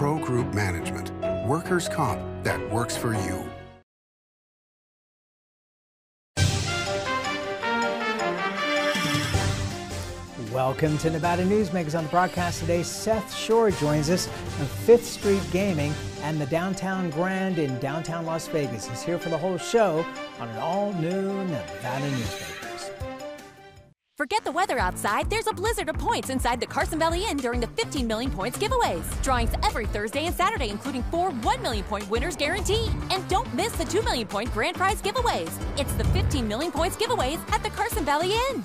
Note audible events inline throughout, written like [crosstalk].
Pro Group Management. Workers' comp that works for you. Welcome to Nevada Newsmakers on the broadcast today. Seth Schorr joins us of Fifth Street Gaming and the Downtown Grand in downtown Las Vegas. He's here for the whole show on an all new Nevada Newsmakers. Forget the weather outside. There's a blizzard of points inside the Carson Valley Inn during the 15 million points giveaways. Drawings every Thursday and Saturday, including four 1 million point winners guaranteed. And don't miss the 2 million point grand prize giveaways. It's the 15 million points giveaways at the Carson Valley Inn.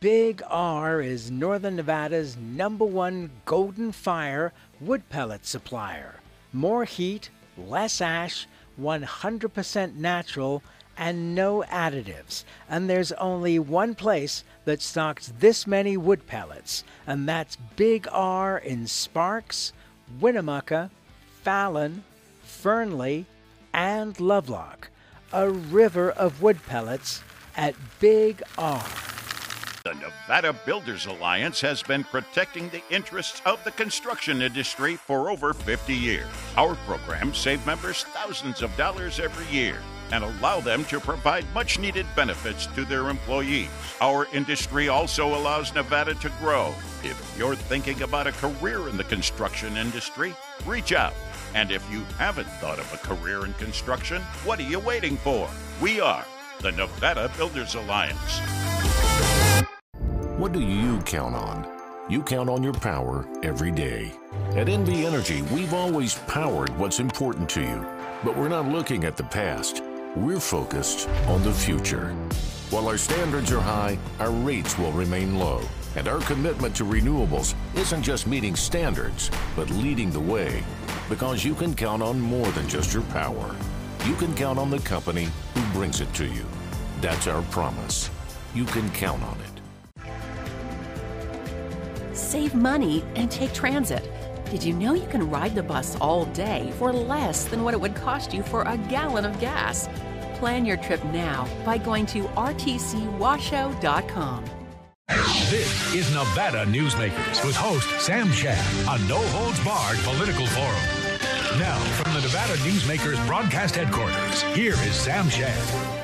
Big R is Northern Nevada's number one golden fire wood pellet supplier. More heat, less ash, 100% natural, and no additives. And there's only one place that stocks this many wood pellets, and that's Big R in Sparks, Winnemucca, Fallon, Fernley, and Lovelock. A river of wood pellets at Big R. The Nevada Builders Alliance has been protecting the interests of the construction industry for over 50 years. Our programs save members thousands of dollars every year and allow them to provide much needed benefits to their employees. Our industry also allows Nevada to grow. If you're thinking about a career in the construction industry, reach out. And if you haven't thought of a career in construction, what are you waiting for? We are the Nevada Builders Alliance. What do you count on? You count on your power every day. At NV Energy, we've always powered what's important to you, but we're not looking at the past. We're focused on the future. While our standards are high, our rates will remain low. And our commitment to renewables isn't just meeting standards, but leading the way. Because you can count on more than just your power. You can count on the company who brings it to you. That's our promise. You can count on it. Save money and take transit. Did you know you can ride the bus all day for less than what it would cost you for a gallon of gas? Plan your trip now by going to rtcwashoe.com. This is Nevada Newsmakers with host Sam Shad, a no holds barred political forum. Now, Nevada Newsmakers broadcast headquarters, here is Sam Shad.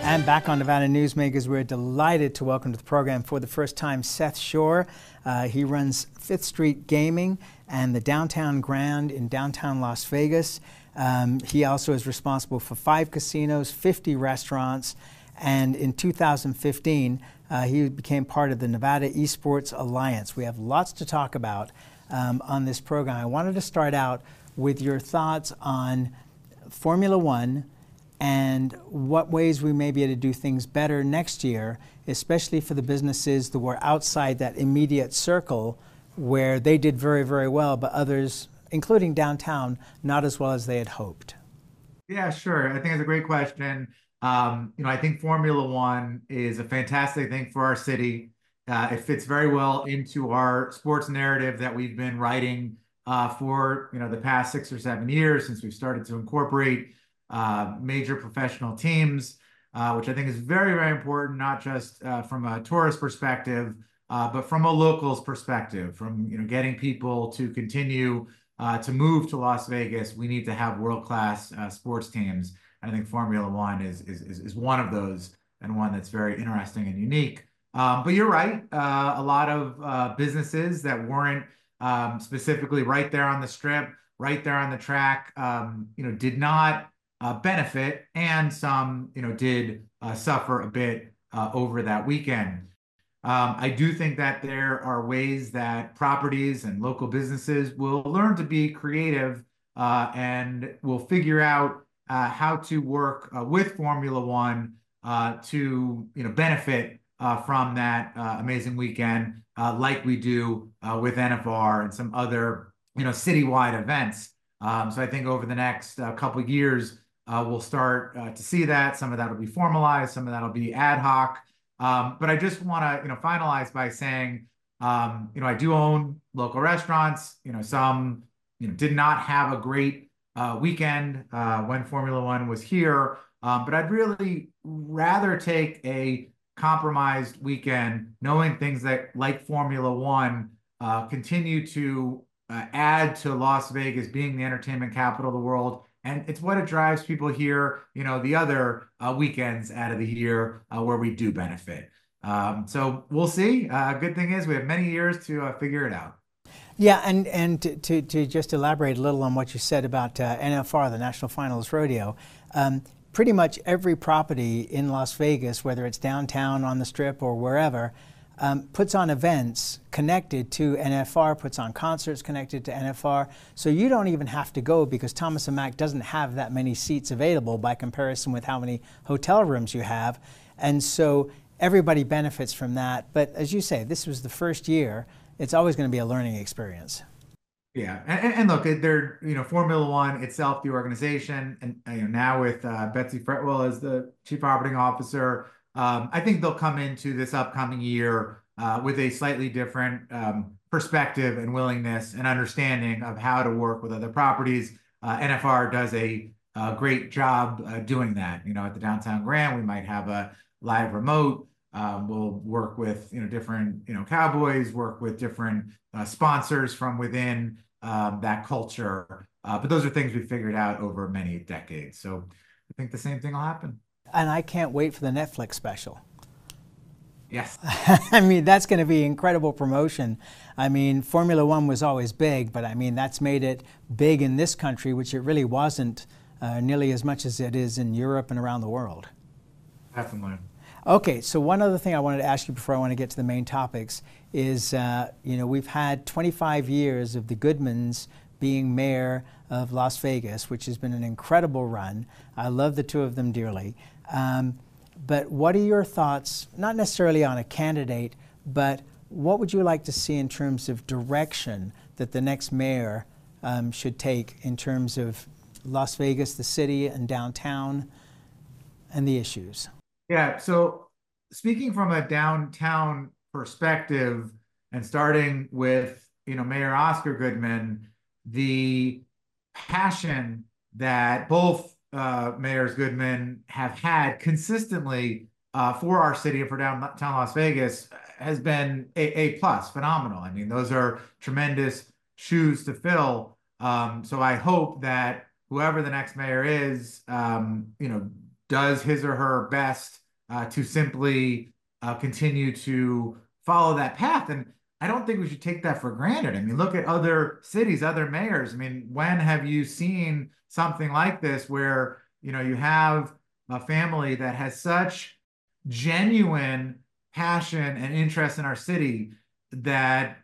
And back on Nevada Newsmakers, we're delighted to welcome to the program for the first time Seth Schorr. Uh, he runs Fifth Street Gaming and the Downtown Grand in downtown Las Vegas. Um, he also is responsible for five casinos, 50 restaurants, and in 2015, uh, he became part of the Nevada Esports Alliance. We have lots to talk about um, on this program. I wanted to start out with your thoughts on Formula One and what ways we may be able to do things better next year, especially for the businesses that were outside that immediate circle where they did very, very well, but others, including downtown, not as well as they had hoped? Yeah, sure. I think it's a great question. Um, you know, I think Formula One is a fantastic thing for our city. Uh, it fits very well into our sports narrative that we've been writing for you know the past six or seven years since we've started to incorporate uh, major professional teams, uh, which I think is very very important, not just uh, from a tourist perspective, uh, but from a locals perspective, from you know getting people to continue uh, to move to Las Vegas. We need to have world class sports teams, and I think Formula One is, is is one of those, and one that's very interesting and unique. Um, but you're right, a lot of businesses that weren't um, specifically right there on the strip, right there on the track, um, you know, did not uh, benefit, and some, you know, did uh, suffer a bit uh, over that weekend. Um, I do think that there are ways that properties and local businesses will learn to be creative uh, and will figure out uh, how to work uh, with Formula One to, you know, benefit from that amazing weekend uh, like we do uh, with NFR and some other, you know, citywide events. Um, so I think over the next uh, couple years, uh, we'll start uh, to see that. Some of that will be formalized, some of that will be ad hoc. Um, but I just want to, you know, finalize by saying, um, you know, I do own local restaurants. You know, some, you know, did not have a great uh, weekend when Formula One was here. Um, but I'd really rather take a compromised weekend, knowing things that like Formula One uh, continue to uh, add to Las Vegas being the entertainment capital of the world. And it's what it drives people here, you know, the other uh, weekends out of the year uh, where we do benefit. Um, so we'll see. Uh, good thing is we have many years to uh, figure it out. Yeah, and, and to, to, to, just elaborate a little on what you said about NFR, the National Finals Rodeo, um, pretty much every property in Las Vegas, whether it's downtown on the strip or wherever, um, puts on events connected to NFR, puts on concerts connected to NFR. So you don't even have to go because Thomas and Mack doesn't have that many seats available by comparison with how many hotel rooms you have. And so everybody benefits from that. But as you say, this was the first year. It's always going to be a learning experience. Yeah, and, and, look, they're you know Formula One itself, the organization, and you know, now with uh, Betsy Fretwell as the chief operating officer, um, I think they'll come into this upcoming year uh, with a slightly different um, perspective and willingness and understanding of how to work with other properties. Uh, NFR does a, a great job uh, doing that. You know, at the Downtown Grand, we might have a live remote. Um, we'll work with you know different you know cowboys, work with different uh, sponsors from within um, that culture. Uh, but those are things we figured out over many decades. So I think the same thing will happen. And I can't wait for the Netflix special. Yes. [laughs] I mean, that's going to be incredible promotion. I mean, Formula One was always big, but I mean, that's made it big in this country, which it really wasn't uh, nearly as much as it is in Europe and around the world. Definitely. Okay, so one other thing I wanted to ask you before I want to get to the main topics is, uh, you know, we've had 25 years of the Goodmans being mayor of Las Vegas, which has been an incredible run. I love the two of them dearly. Um, but what are your thoughts, not necessarily on a candidate, but what would you like to see in terms of direction that the next mayor um, should take in terms of Las Vegas, the city, and downtown, and the issues? Yeah, so speaking from a downtown perspective and starting with, you know, Mayor Oscar Goodman, the passion that both uh, mayors Goodman have had consistently uh, for our city and for downtown Las Vegas has been a, a plus, phenomenal. I mean, those are tremendous shoes to fill. Um, so I hope that whoever the next mayor is, um, you know, does his or her best uh, to simply uh, continue to follow that path. And I don't think we should take that for granted. I mean, look at other cities, other mayors. I mean, when have you seen something like this where, you know, you have a family that has such genuine passion and interest in our city that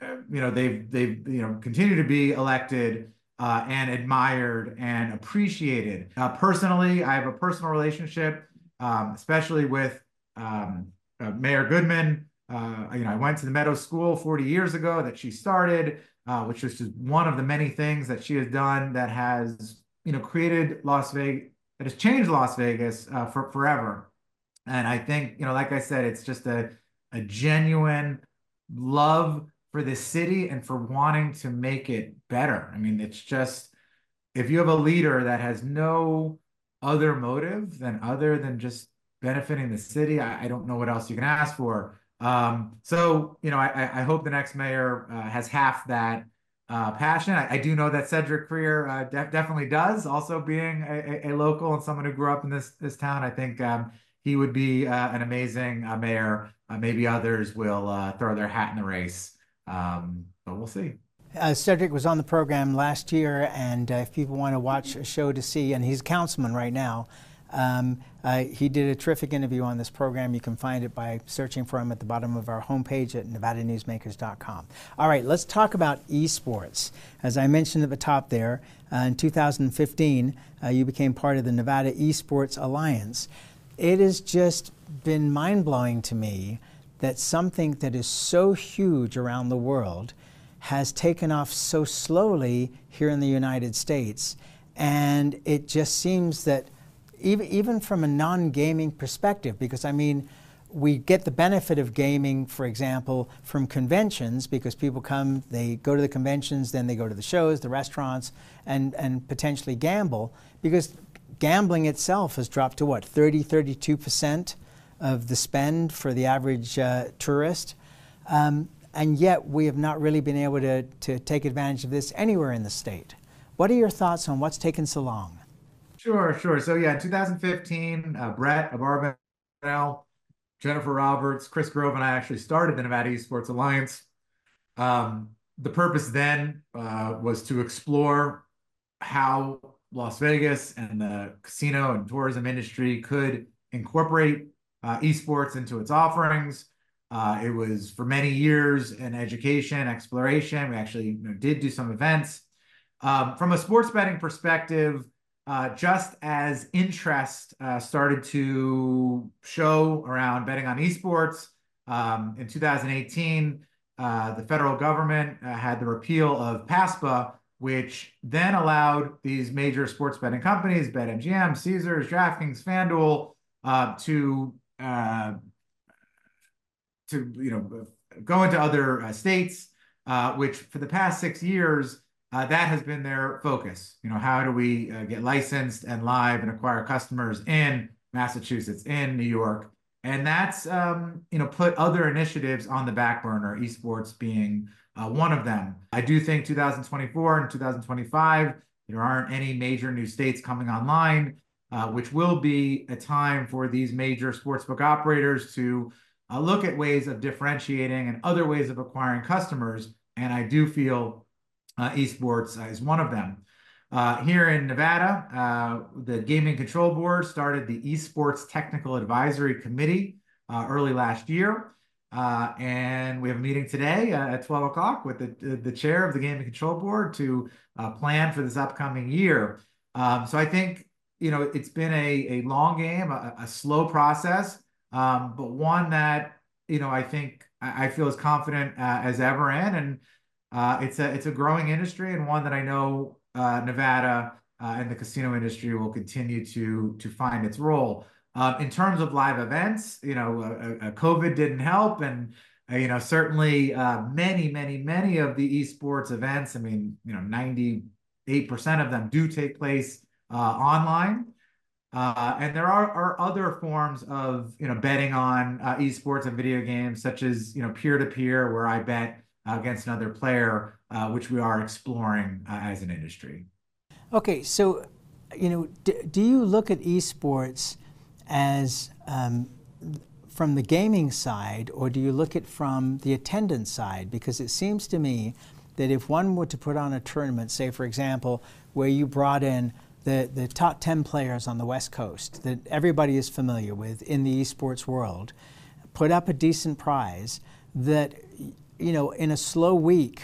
uh, you know they've they've you know continue to be elected uh, and admired and appreciated. Uh, personally, I have a personal relationship, um, especially with um, uh, Mayor Goodman. Uh, you know, I went to the Meadows School 40 years ago that she started, uh, which is just one of the many things that she has done that has, you know, created Las Vegas, that has changed Las Vegas uh, for forever. And I think, you know, like I said, it's just a, a genuine love for the city and for wanting to make it better. I mean, it's just, if you have a leader that has no other motive than other than just benefiting the city, I, I don't know what else you can ask for. Um, so, you know, I, I hope the next mayor uh, has half that uh, passion. I, I, do know that Cedric Crear uh, definitely does. Also, being a, a, local and someone who grew up in this this town, I think um, he would be uh, an amazing uh, mayor. Uh, maybe others will throw their hat in the race, um, but we'll see. Uh, Cedric was on the program last year, and uh, if people want to watch a show to see, and he's a councilman right now, um, uh, he did a terrific interview on this program. You can find it by searching for him at the bottom of our homepage at nevadanewsmakers.com. All right, let's talk about esports. As I mentioned at the top there, uh, in 2015, uh, you became part of the Nevada Esports Alliance. It has just been mind blowing to me that something that is so huge around the world has taken off so slowly here in the United States. And it just seems that even, even from a non gaming perspective, because I mean, we get the benefit of gaming, for example, from conventions because people come, they go to the conventions, then they go to the shows, the restaurants, and, and potentially gamble because gambling itself has dropped to what, 30, 32% of the spend for the average uh, tourist. Um, and yet we have not really been able to, to take advantage of this anywhere in the state. What are your thoughts on what's taken so long? Sure, sure. So yeah, in 2015, uh, Brett Abarbanel, Jennifer Roberts, Chris Grove, and I actually started the Nevada Esports Alliance. Um, the purpose then uh, was to explore how Las Vegas and the casino and tourism industry could incorporate uh, esports into its offerings. Uh, it was for many years an education, exploration. We actually you know, did do some events. Um, from a sports betting perspective, uh, just as interest uh, started to show around betting on esports um, in 2018, uh, the federal government uh, had the repeal of PASPA, which then allowed these major sports betting companies, BetMGM, Caesars, DraftKings, FanDuel, uh, to uh, to you know go into other uh, states, uh, which for the past six years uh, that has been their focus. You know, how do we uh, get licensed and live and acquire customers in Massachusetts, in New York, and that's um, you know put other initiatives on the back burner. Esports being one of them. I do think 2024 and 2025 there aren't any major new states coming online uh, which will be a time for these major sportsbook operators to uh, look at ways of differentiating and other ways of acquiring customers. And I do feel uh, esports is one of them. Uh, here in Nevada, uh, the Gaming Control Board started the Esports Technical Advisory Committee uh, early last year. and we have a meeting today at 12 o'clock with the, the chair of the Gaming Control Board to plan for this upcoming year. Um, so I think you know, it's been a, a long game, a, a slow process, um, but one that, you know, I think I, I feel as confident uh, as ever in. And uh, it's a it's a growing industry and one that I know uh, Nevada uh, and the casino industry will continue to to find its role. Um, in terms of live events, you know, uh, uh, COVID didn't help, and you know, certainly many, many, many of the esports events. I mean, you know, ninety eight percent of them do take place uh, online. Uh, and there are, are other forms of you know betting on uh, esports and video games, such as you know peer to peer, where I bet against another player, uh, which we are exploring uh, as an industry. Okay, so you know, d- do you look at esports as um, from the gaming side, or do you look at from the attendance side? Because it seems to me that if one were to put on a tournament, say for example, where you brought in the, the top 10 players on the West Coast that everybody is familiar with in the esports world, put up a decent prize that, you know, in a slow week,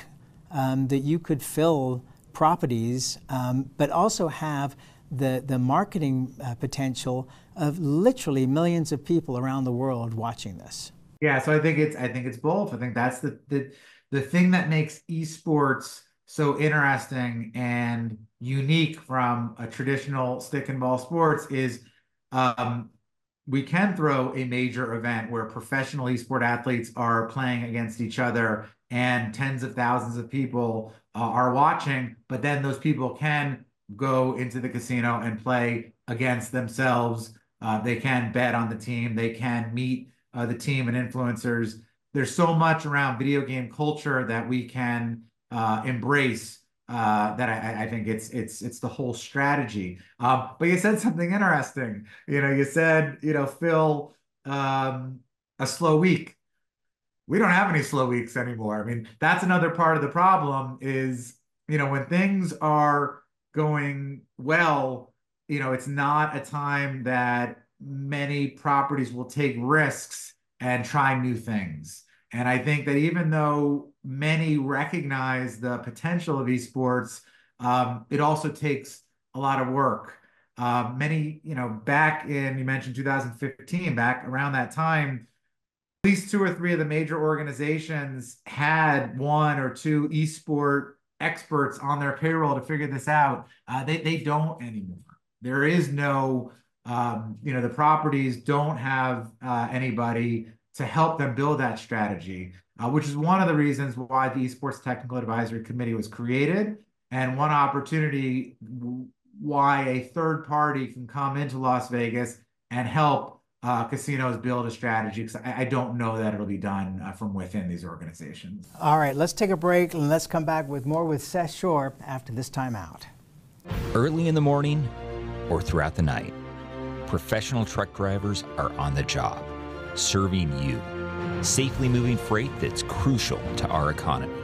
um, that you could fill properties, um, but also have the, the marketing uh, potential of literally millions of people around the world watching this. Yeah, so I think it's I think it's both. I think that's the the the thing that makes esports so interesting and unique from a traditional stick and ball sports is um, we can throw a major event where professional esport athletes are playing against each other and tens of thousands of people uh, are watching, but then those people can go into the casino and play against themselves. Uh, they can bet on the team, they can meet uh, the team and influencers. There's so much around video game culture that we can uh, embrace uh, that I, I, think it's it's it's the whole strategy. Um, but you said something interesting. You know, you said you know fill um, a slow week. We don't have any slow weeks anymore. I mean, that's another part of the problem. Is you know when things are going well, you know, it's not a time that many properties will take risks and try new things. And I think that even though many recognize the potential of esports, um, it also takes a lot of work. Uh, many, you know, back in, you mentioned 2015, back around that time, at least two or three of the major organizations had one or two esport experts on their payroll to figure this out. Uh, they, they don't anymore. There is no, um, you know, the properties don't have uh, anybody to help them build that strategy, uh, which is one of the reasons why the Esports Technical Advisory Committee was created, and one opportunity why a third party can come into Las Vegas and help uh, casinos build a strategy because I, I, don't know that it'll be done uh, from within these organizations. All right, let's take a break and let's come back with more with Seth Schorr after this time out. Early in the morning or throughout the night, professional truck drivers are on the job, serving you, safely moving freight that's crucial to our economy.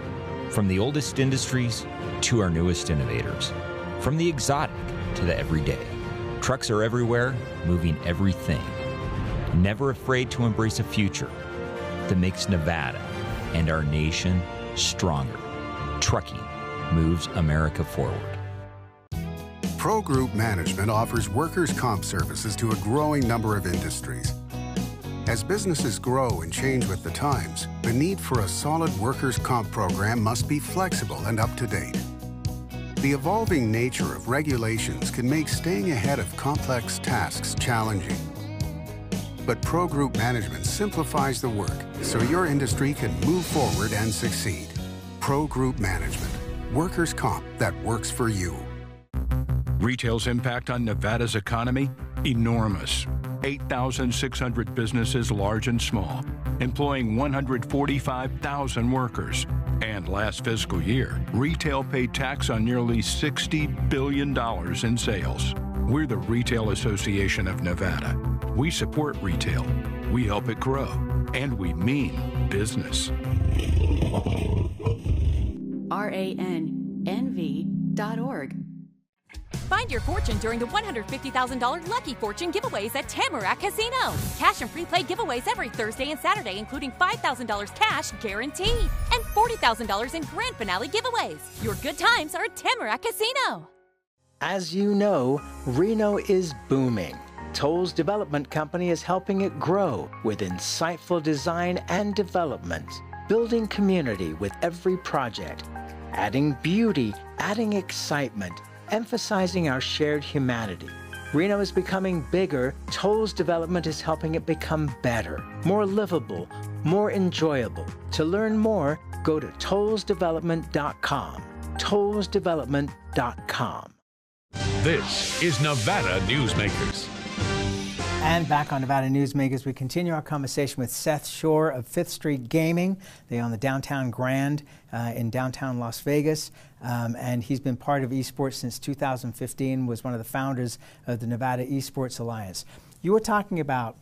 From the oldest industries to our newest innovators, from the exotic to the everyday. Trucks are everywhere, moving everything never afraid to embrace a future that makes Nevada and our nation stronger. Trucking moves America forward. Pro Group Management offers workers' comp services to a growing number of industries. As businesses grow and change with the times, the need for a solid workers' comp program must be flexible and up to date. The evolving nature of regulations can make staying ahead of complex tasks challenging. But Pro Group Management simplifies the work so your industry can move forward and succeed. Pro Group Management. Workers' comp that works for you. Retail's impact on Nevada's economy? Enormous. 8,600 businesses, large and small, employing 145,000 workers. And last fiscal year, retail paid tax on nearly $60 billion in sales. We're the Retail Association of Nevada. We support retail, we help it grow, and we mean business. RANNV.org. Find your fortune during the $150,000 Lucky Fortune giveaways at Tamarack Casino. Cash and free play giveaways every Thursday and Saturday, including $5,000 cash guaranteed and $40,000 in grand finale giveaways. Your good times are at Tamarack Casino. As you know, Reno is booming. Tolles Development Company is helping it grow with insightful design and development, building community with every project, adding beauty, adding excitement, emphasizing our shared humanity. Reno is becoming bigger. Tolles Development is helping it become better, more livable, more enjoyable. To learn more, go to tollesdevelopment.com. tollesdevelopment.com. This is Nevada Newsmakers. And back on Nevada Newsmakers, we continue our conversation with Seth Schorr of Fifth Street Gaming. They own the Downtown Grand uh, in downtown Las Vegas, um, and he's been part of esports since 2015. Was one of the founders of the Nevada Esports Alliance. You were talking about,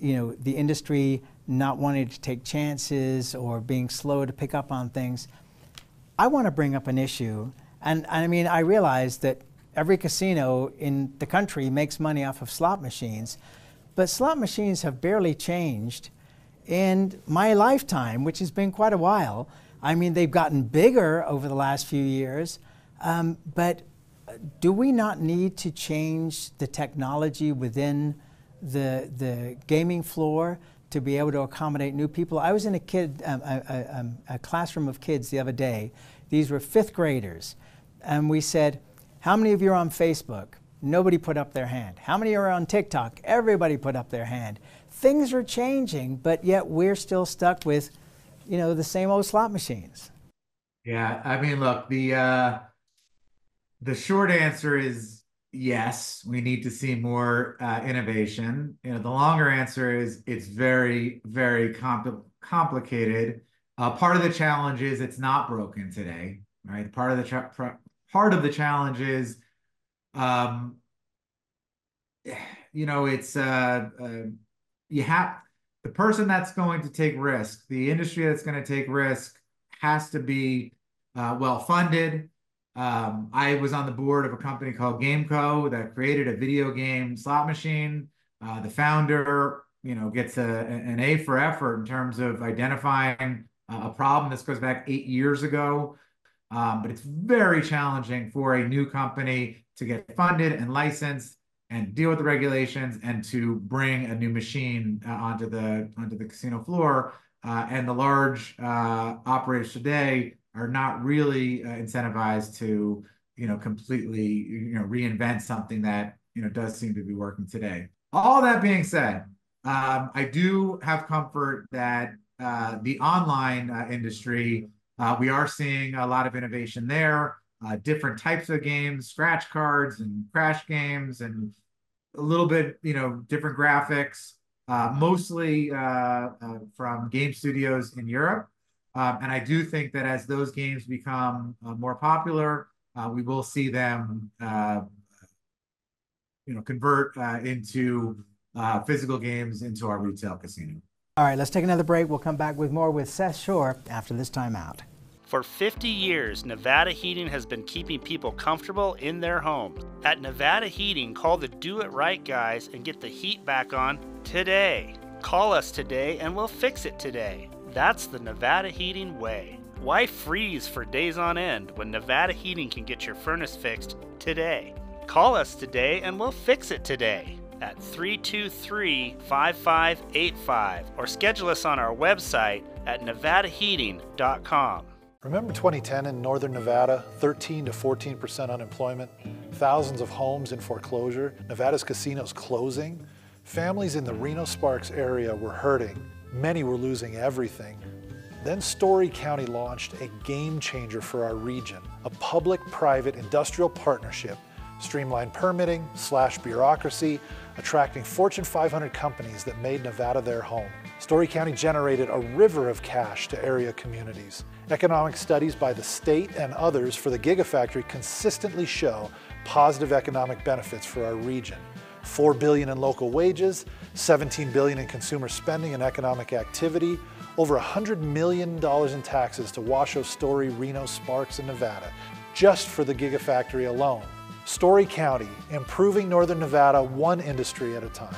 you know, the industry not wanting to take chances or being slow to pick up on things. I want to bring up an issue, and, and I mean, I realize that every casino in the country makes money off of slot machines, but slot machines have barely changed in my lifetime, which has been quite a while. I mean, they've gotten bigger over the last few years, um, but do we not need to change the technology within the, the gaming floor to be able to accommodate new people? I was in a kid, um, a, a, um, a classroom of kids the other day. These were fifth graders, and we said, how many of you are on Facebook? Nobody put up their hand. How many are on TikTok? Everybody put up their hand. Things are changing, but yet we're still stuck with, you know, the same old slot machines. Yeah, I mean, look, the uh, the short answer is yes. We need to see more uh, innovation. You know, the longer answer is it's very, very compl- complicated. Uh, part of the challenge is it's not broken today, right? Part of the tra- part of the challenge is, um, you know, it's uh, uh, you have the person that's going to take risk, the industry that's going to take risk has to be uh, well funded. Um, I was on the board of a company called GameCo that created a video game slot machine. Uh, the founder, you know, gets a, an A for effort in terms of identifying a problem. This goes back eight years ago. Um, but it's very challenging for a new company to get funded and licensed and deal with the regulations and to bring a new machine uh, onto the onto the casino floor. Uh, and the large uh, operators today are not really uh, incentivized to, you know, completely, you know, reinvent something that you know does seem to be working today. All that being said, um, I do have comfort that uh, the online uh, industry uh, we are seeing a lot of innovation there, uh, different types of games, scratch cards and crash games, and a little bit, you know, different graphics. uh, mostly uh, uh, from game studios in Europe. Um, and I do think that as those games become uh, more popular, we will see them, you know, convert into physical games into our retail casino. All right, let's take another break. We'll come back with more with Seth Schorr after this time out. For 50 years, Nevada Heating has been keeping people comfortable in their homes. At Nevada Heating, call the Do It Right guys and get the heat back on today. Call us today and we'll fix it today. That's the Nevada Heating way. Why freeze for days on end when Nevada Heating can get your furnace fixed today? Call us today and we'll fix it today at 323 5585 or schedule us on our website at nevadaheating.com. Remember 2010 in northern Nevada, 13 to 14% unemployment, thousands of homes in foreclosure, Nevada's casinos closing? Families in the Reno Sparks area were hurting. Many were losing everything. Then Storey County launched a game changer for our region, a public-private industrial partnership, streamlined permitting, slash bureaucracy, attracting Fortune 500 companies that made Nevada their home. Storey County generated a river of cash to area communities. Economic studies by the state and others for the Gigafactory consistently show positive economic benefits for our region. 4 billion in local wages, 17 billion in consumer spending and economic activity, over 100 million dollars in taxes to Washoe, Storey, Reno, Sparks, and Nevada, just for the Gigafactory alone. Storey County, improving Northern Nevada one industry at a time.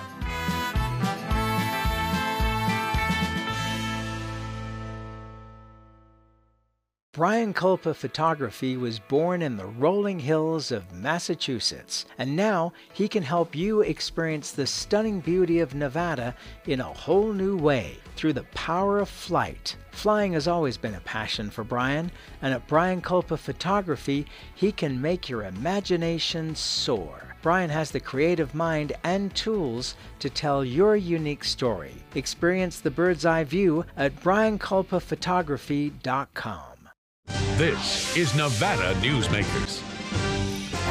Brian Kulpa Photography was born in the rolling hills of Massachusetts, and now he can help you experience the stunning beauty of Nevada in a whole new way through the power of flight. Flying has always been a passion for Brian, and at Brian Kulpa Photography, he can make your imagination soar. Brian has the creative mind and tools to tell your unique story. Experience the bird's eye view at briankulpaphotography.com. This is Nevada Newsmakers.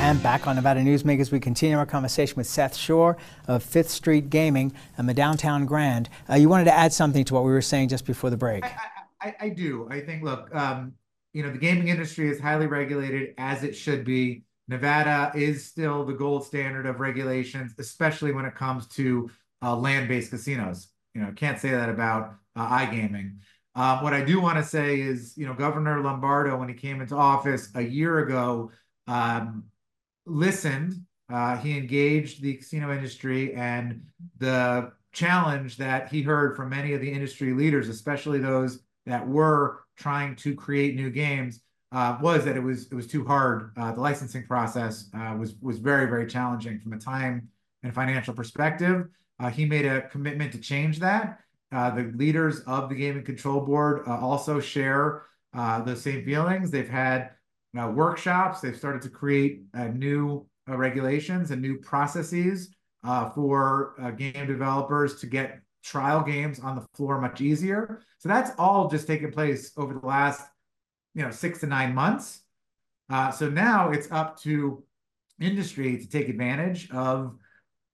And back on Nevada Newsmakers, we continue our conversation with Seth Schorr of Fifth Street Gaming and the Downtown Grand. Uh, you wanted to add something to what we were saying just before the break. I, I, I do. I think, look, um, you know, the gaming industry is highly regulated as it should be. Nevada is still the gold standard of regulations, especially when it comes to uh, land-based casinos. You know, can't say that about uh, iGaming. Um, what I do want to say is, you know, Governor Lombardo, when he came into office a year ago, um, listened. Uh, he engaged the casino industry, and the challenge that he heard from many of the industry leaders, especially those that were trying to create new games, uh, was that it was it was too hard. Uh, the licensing process uh, was was very very challenging from a time and financial perspective. Uh, he made a commitment to change that. Uh, the leaders of the Gaming Control Board uh, also share uh, the same feelings. They've had workshops. They've started to create new regulations and new processes for game developers to get trial games on the floor much easier. So that's all just taken place over the last, you know, six to nine months. So now it's up to industry to take advantage of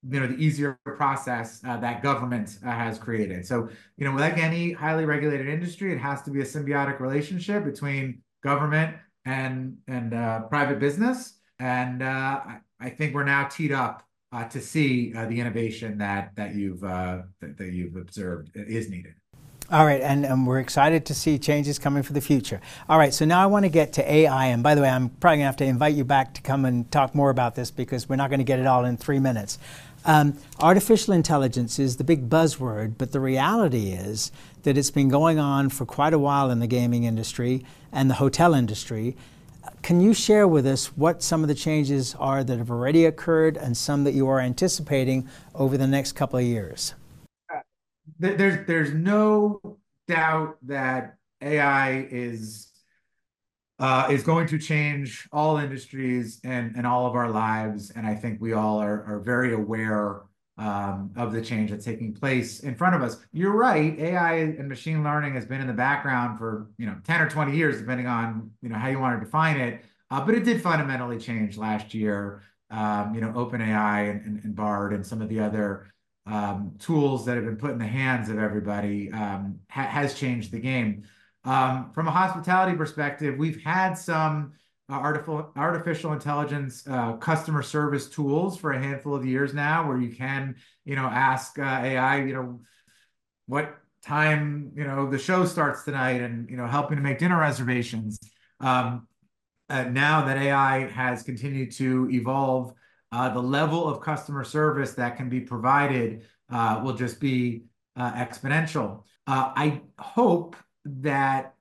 you know the easier process uh, that government uh, has created. So you know, like any highly regulated industry, it has to be a symbiotic relationship between government and and uh, private business. And uh, I, I, think we're now teed up uh, to see uh, the innovation that that you've that, that you've observed is needed. All right, and, and, we're excited to see changes coming for the future. All right, so now I want to get to AI. And by the way, I'm probably going to have to invite you back to come and talk more about this because we're not going to get it all in three minutes. Um, artificial intelligence is the big buzzword, but the reality is that it's been going on for quite a while in the gaming industry and the hotel industry. Can you share with us what some of the changes are that have already occurred and some that you are anticipating over the next couple of years? There's, there's no doubt that AI is uh, is going to change all industries and, and all of our lives. And I think we all are, are very aware um, of the change that's taking place in front of us. You're right. AI and machine learning has been in the background for, you know, 10 or 20 years, depending on, you know, how you want to define it. Uh, but it did fundamentally change last year. Um, you know, OpenAI and, and, and Bard and some of the other um, tools that have been put in the hands of everybody um, ha has changed the game. Um, from a hospitality perspective, we've had some uh, artificial artificial intelligence uh, customer service tools for a handful of years now, where you can, you know, ask uh, AI, you know, what time, you know, the show starts tonight, and you know, helping to make dinner reservations. Um, uh, now that AI has continued to evolve, uh, the level of customer service that can be provided uh, will just be exponential. I hope that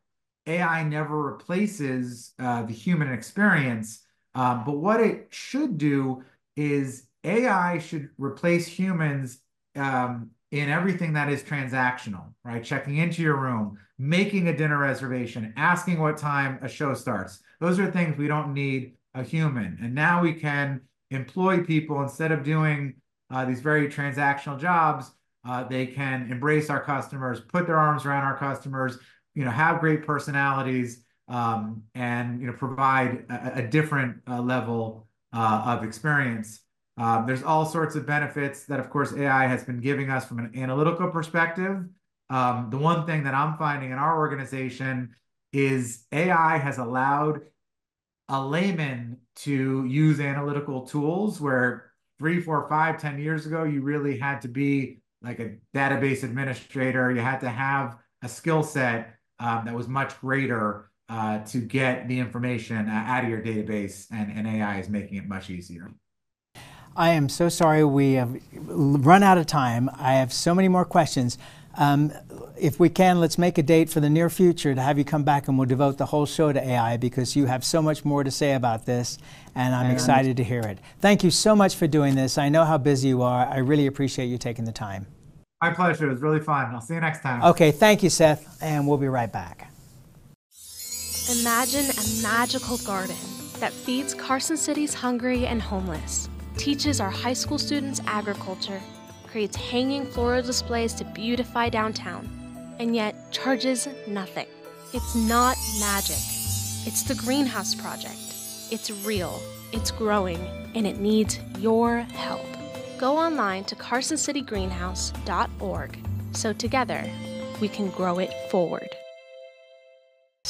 AI never replaces uh, the human experience, um, but what it should do is AI should replace humans um, in everything that is transactional, right? Checking into your room, making a dinner reservation, asking what time a show starts. Those are things we don't need a human. And now we can employ people instead of doing uh, these very transactional jobs. Uh, they can embrace our customers, put their arms around our customers, you know, have great personalities, um, and you know, provide a, a different uh, level uh, of experience. Um, there's all sorts of benefits that, of course, AI has been giving us from an analytical perspective. Um, the one thing that I'm finding in our organization is AI has allowed a layman to use analytical tools where three, four, five, ten years ago, you really had to be like a database administrator. You had to have a skill set um, that was much greater uh, to get the information uh, out of your database, and, and AI is making it much easier. I am so sorry we have run out of time. I have so many more questions. Um, if we can, let's make a date for the near future to have you come back and we'll devote the whole show to AI because you have so much more to say about this and I'm and excited to hear it. Thank you so much for doing this. I know how busy you are. I really appreciate you taking the time. My pleasure. It was really fun. I'll see you next time. Okay, thank you, Seth, and we'll be right back. Imagine a magical garden that feeds Carson City's hungry and homeless, teaches our high school students agriculture creates hanging floral displays to beautify downtown, and yet charges nothing. It's not magic. It's the Greenhouse Project. It's real, it's growing, and it needs your help. Go online to carsoncitygreenhouse.org so together we can grow it forward.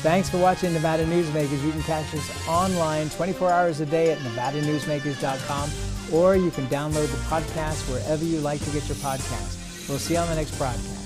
Thanks for watching Nevada Newsmakers. You can catch us online 24 hours a day at nevadanewsmakers.com or you can download the podcast wherever you like to get your podcast. We'll see you on the next broadcast.